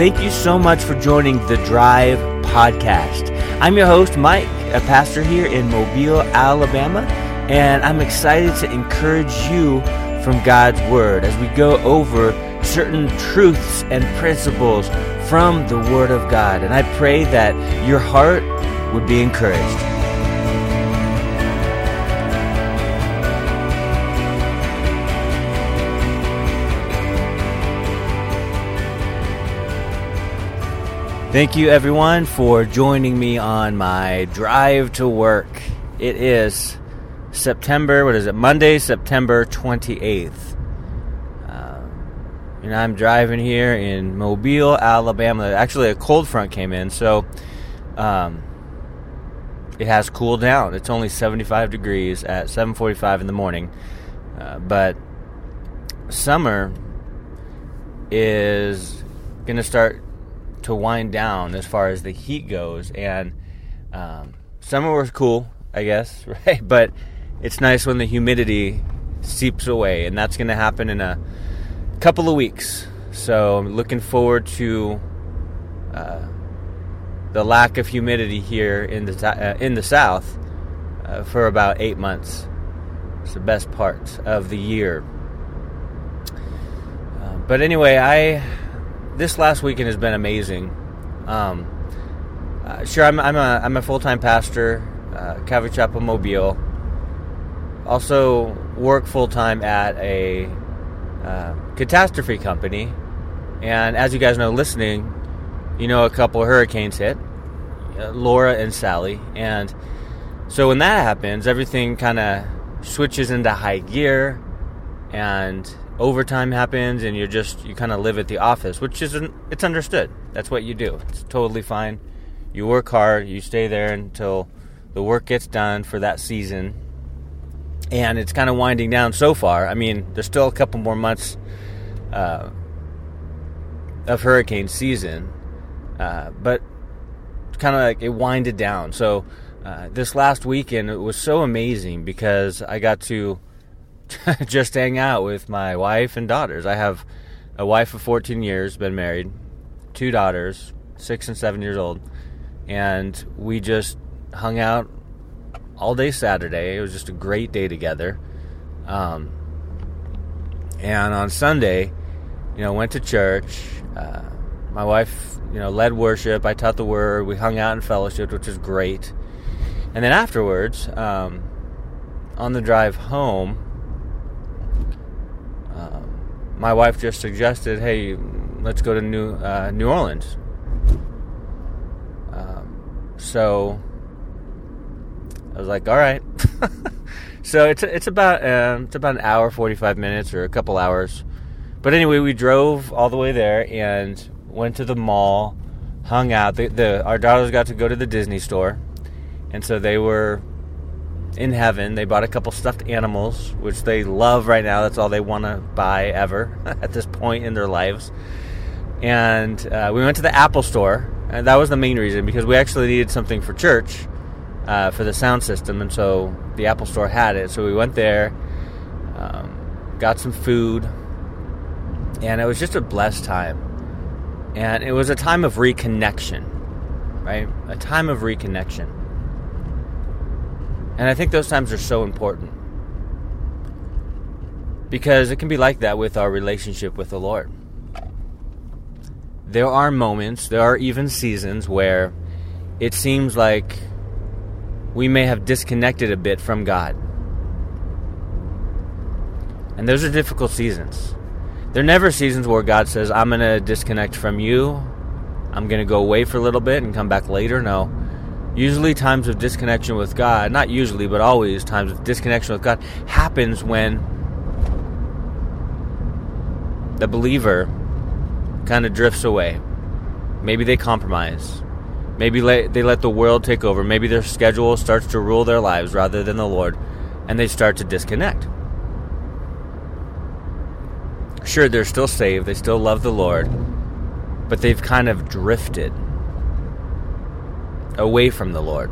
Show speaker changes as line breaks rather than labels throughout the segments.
thank you so much for joining the Drive podcast. I'm your host, Mike, a pastor here in Mobile, Alabama, and I'm excited to encourage you from God's Word as we go over certain truths and principles from the Word of God. And I pray that your heart would be encouraged. Thank you, everyone, for joining me on my drive to work. It is September, what is it, Monday, September 28th. Uh, and I'm driving here in Mobile, Alabama. Actually, a cold front came in, so um, it has cooled down. It's only 75 degrees at 7:45 in the morning, uh, but summer is going to start to wind down as far as the heat goes. And um, summer was cool, I guess, right? But it's nice when the humidity seeps away, and that's going to happen in a couple of weeks. So I'm looking forward to uh, the lack of humidity here in the uh, in the south uh, for about eight months. It's the best part of the year. Uh, but anyway, I this last weekend has been amazing. Um, uh, sure, I'm, I'm a I'm a full time pastor, uh, Calvary Chapel Mobile. Also work full time at a uh, catastrophe company, and as you guys know, listening, you know a couple hurricanes hit, uh, Laura and Sally, and so when that happens, everything kind of switches into high gear, and overtime happens and you're just you kind of live at the office which isn't it's understood. That's what you do. It's totally fine. You work hard you stay there until the work gets done for that season. And it's kind of winding down so far. I mean there's still a couple more months uh, of hurricane season uh, but kind of like it winded down. So uh, this last weekend it was so amazing because i got to just hang out with my wife and daughters. I have a wife of 14 years, been married, two daughters, six and seven years old, and we just hung out all day Saturday. It was just a great day together. Um, and on Sunday, you know, went to church. Uh, my wife, you know, led worship. I taught the word. We hung out in fellowship, which was great. And then afterwards, um, on the drive home, my wife just suggested, "Hey, let's go to New uh, New Orleans." Um, so I was like, "All right." so it's it's about um, it's about an hour, forty five minutes, or a couple hours. But anyway, we drove all the way there and went to the mall, hung out. The, the our daughters got to go to the Disney store, and so they were in heaven. They bought a couple stuffed animals, which they love right now. That's all they want to buy ever at this point in their lives. And uh, we went to the Apple store, and that was the main reason because we actually needed something for church uh, for the sound system, and so the Apple store had it. So we went there, um, got some food, and it was just a blessed time. And it was a time of reconnection, right? A time of reconnection. And I think those times are so important. Because it can be like that with our relationship with the Lord. There are moments, there are even seasons where it seems like we may have disconnected a bit from God. And those are difficult seasons. They're never seasons where God says, I'm going to disconnect from you. I'm going to go away for a little bit and come back later. No. Usually, times of disconnection with God, not usually, but always, times of disconnection with God happens when the believer kind of drifts away. Maybe they compromise. Maybe they let the world take over. Maybe their schedule starts to rule their lives rather than the Lord, and they start to disconnect. Sure, they're still saved, they still love the Lord, but they've kind of drifted away from the Lord.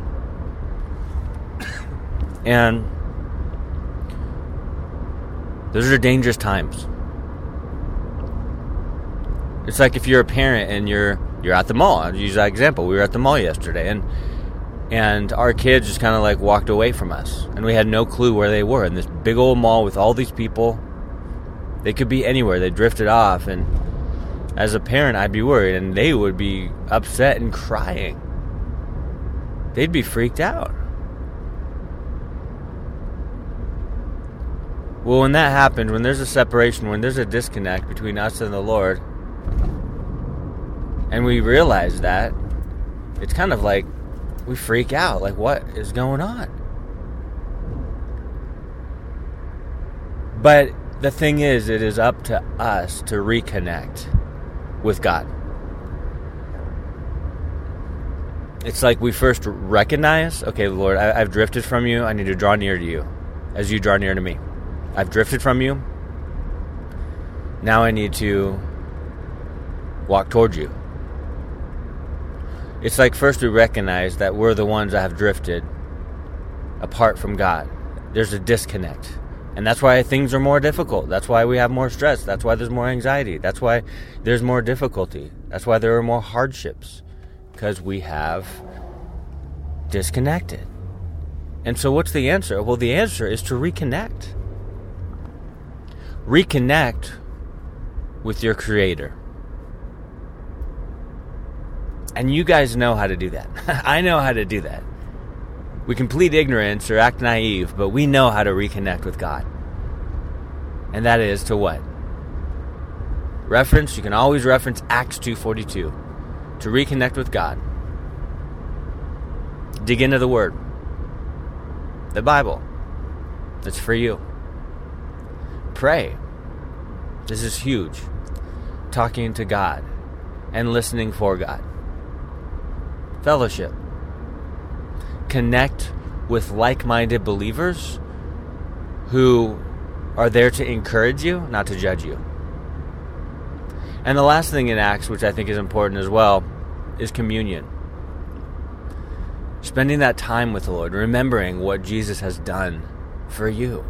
And those are dangerous times. It's like if you're a parent and you're you're at the mall. I'll use that example. We were at the mall yesterday and and our kids just kind of like walked away from us and we had no clue where they were in this big old mall with all these people. They could be anywhere. They drifted off and as a parent I'd be worried and they would be upset and crying. They'd be freaked out. Well, when that happens, when there's a separation, when there's a disconnect between us and the Lord, and we realize that, it's kind of like we freak out. Like, what is going on? But the thing is, it is up to us to reconnect with God. It's like we first recognize, okay, Lord, I, have drifted from you. I need to draw near to you as you draw near to me. I've drifted from you. Now I need to walk towards you. It's like first we recognize that we're the ones that have drifted apart from God. There's a disconnect. And that's why things are more difficult. That's why we have more stress. That's why there's more anxiety. That's why there's more difficulty. That's why there are more hardships. Because we have disconnected. And so, what's the answer? Well, the answer is to reconnect reconnect with your creator. And you guys know how to do that. I know how to do that. We can plead ignorance or act naive, but we know how to reconnect with God. And that is to what? Reference, you can always reference Acts 2:42 to reconnect with God. Dig into the word. The Bible. That's for you pray. This is huge. Talking to God and listening for God. Fellowship. Connect with like minded believers who are there to encourage you, not to judge you. And the last thing in Acts, which I think is important as well, is communion. Spending that time with the Lord, remembering what Jesus has done for you.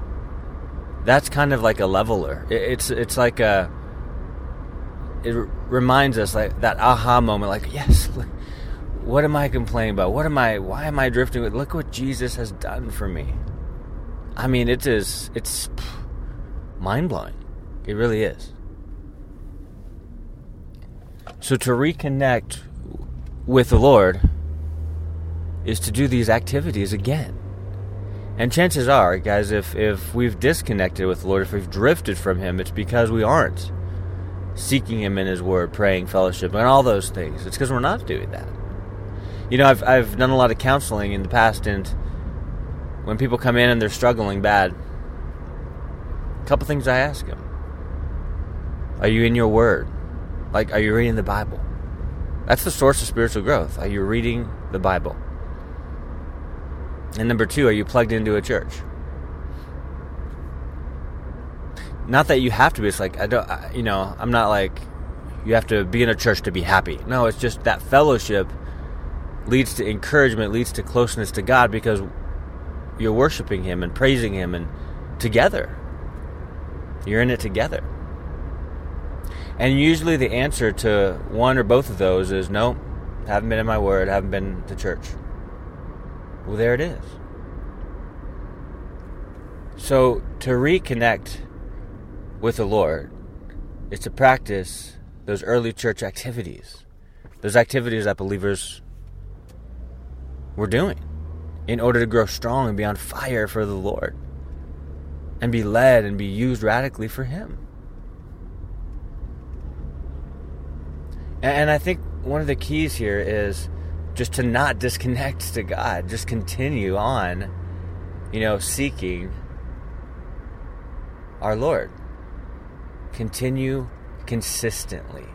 That's kind of like a leveler. It's it's like a it reminds us like that aha moment like yes what am i complaining about? What am i why am i drifting look what jesus has done for me. I mean it is it's mind-blowing. It really is so to reconnect with the lord is to do these activities again and chances are, guys, if, if we've disconnected with the Lord, if we've drifted from Him, it's because we aren't seeking Him in His Word, praying, fellowship, and all those things. It's because we're not doing that. You know, I've, I've done a lot of counseling in the past, and when people come in and they're struggling bad, a couple things I ask them Are you in your Word? Like, are you reading the Bible? That's the source of spiritual growth. Are you reading the Bible? And number two, are you plugged into a church? Not that you have to be. It's like I don't. I, you know, I'm not like you have to be in a church to be happy. No, it's just that fellowship leads to encouragement, leads to closeness to God because you're worshiping Him and praising Him and together. You're in it together. And usually the answer to one or both of those is no, haven't been in my word, haven't been to church. Well, there it is. So, to reconnect with the Lord is to practice those early church activities, those activities that believers were doing in order to grow strong and be on fire for the Lord and be led and be used radically for Him. And I think one of the keys here is just to not disconnect to God, just continue on, you know, seeking our Lord. Continue consistently.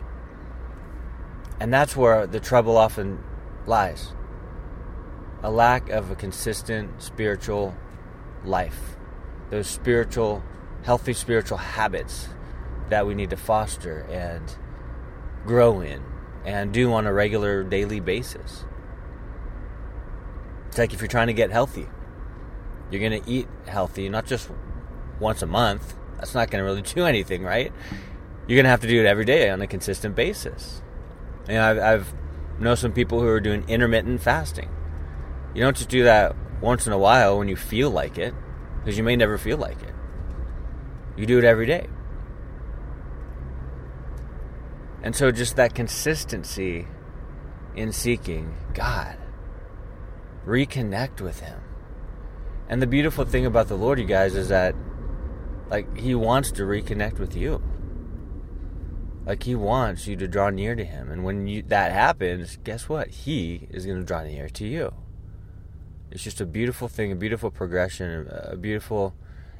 And that's where the trouble often lies a lack of a consistent spiritual life. Those spiritual, healthy spiritual habits that we need to foster and grow in and do on a regular daily basis. It's like if you're trying to get healthy, you're going to eat healthy, not just once a month. That's not going to really do anything, right? you're going to have to do it every day on a consistent basis. And I've, I've know some people who are doing intermittent fasting. You don't just do that once in a while when you feel like it, because you may never feel like it. You do it every day. And so, just that consistency in seeking God, reconnect with Him. And the beautiful thing about the Lord, you guys, is that, like, He wants to reconnect with you. Like, He wants you to draw near to Him. And when you, that happens, guess what? He is going to draw near to you. It's just a beautiful thing, a beautiful progression, a beautiful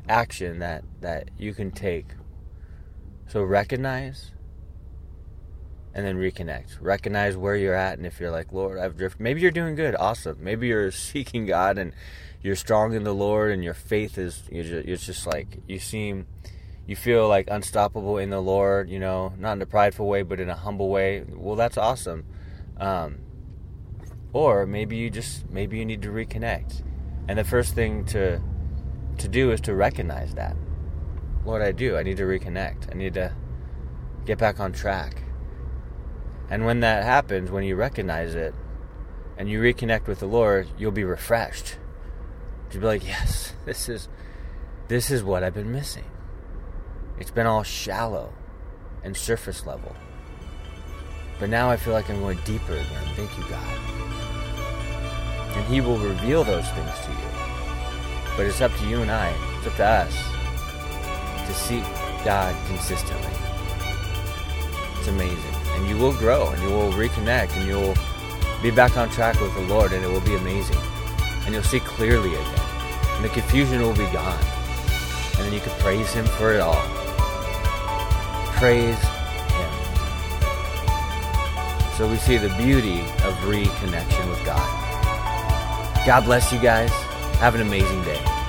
action that, that you can take. So recognize and then reconnect. Recognize where you're at, and if you're like, Lord, I've drifted. Maybe you're doing good, awesome. Maybe you're seeking God and you're strong in the Lord, and your faith is you're just, it's just like you seem, you feel like unstoppable in the Lord. You know, not in a prideful way, but in a humble way. Well, that's awesome. Um, or maybe you just maybe you need to reconnect, and the first thing to to do is to recognize that. Lord, I do, I need to reconnect. I need to get back on track and when that happens, when you recognize it and you reconnect with the Lord, you'll be refreshed. You'll be like, yes, this is this is what I've been missing. It's been all shallow and surface level. But now I feel like I'm going deeper again. Thank you, God. And He will reveal those things to you. But it's up to you and I, it's up to us to seek God consistently. It's amazing and you will grow and you will reconnect and you'll be back on track with the Lord and it will be amazing. And you'll see clearly again. And the confusion will be gone. And then you can praise Him for it all. Praise Him. So we see the beauty of reconnection with God. God bless you guys. Have an amazing day.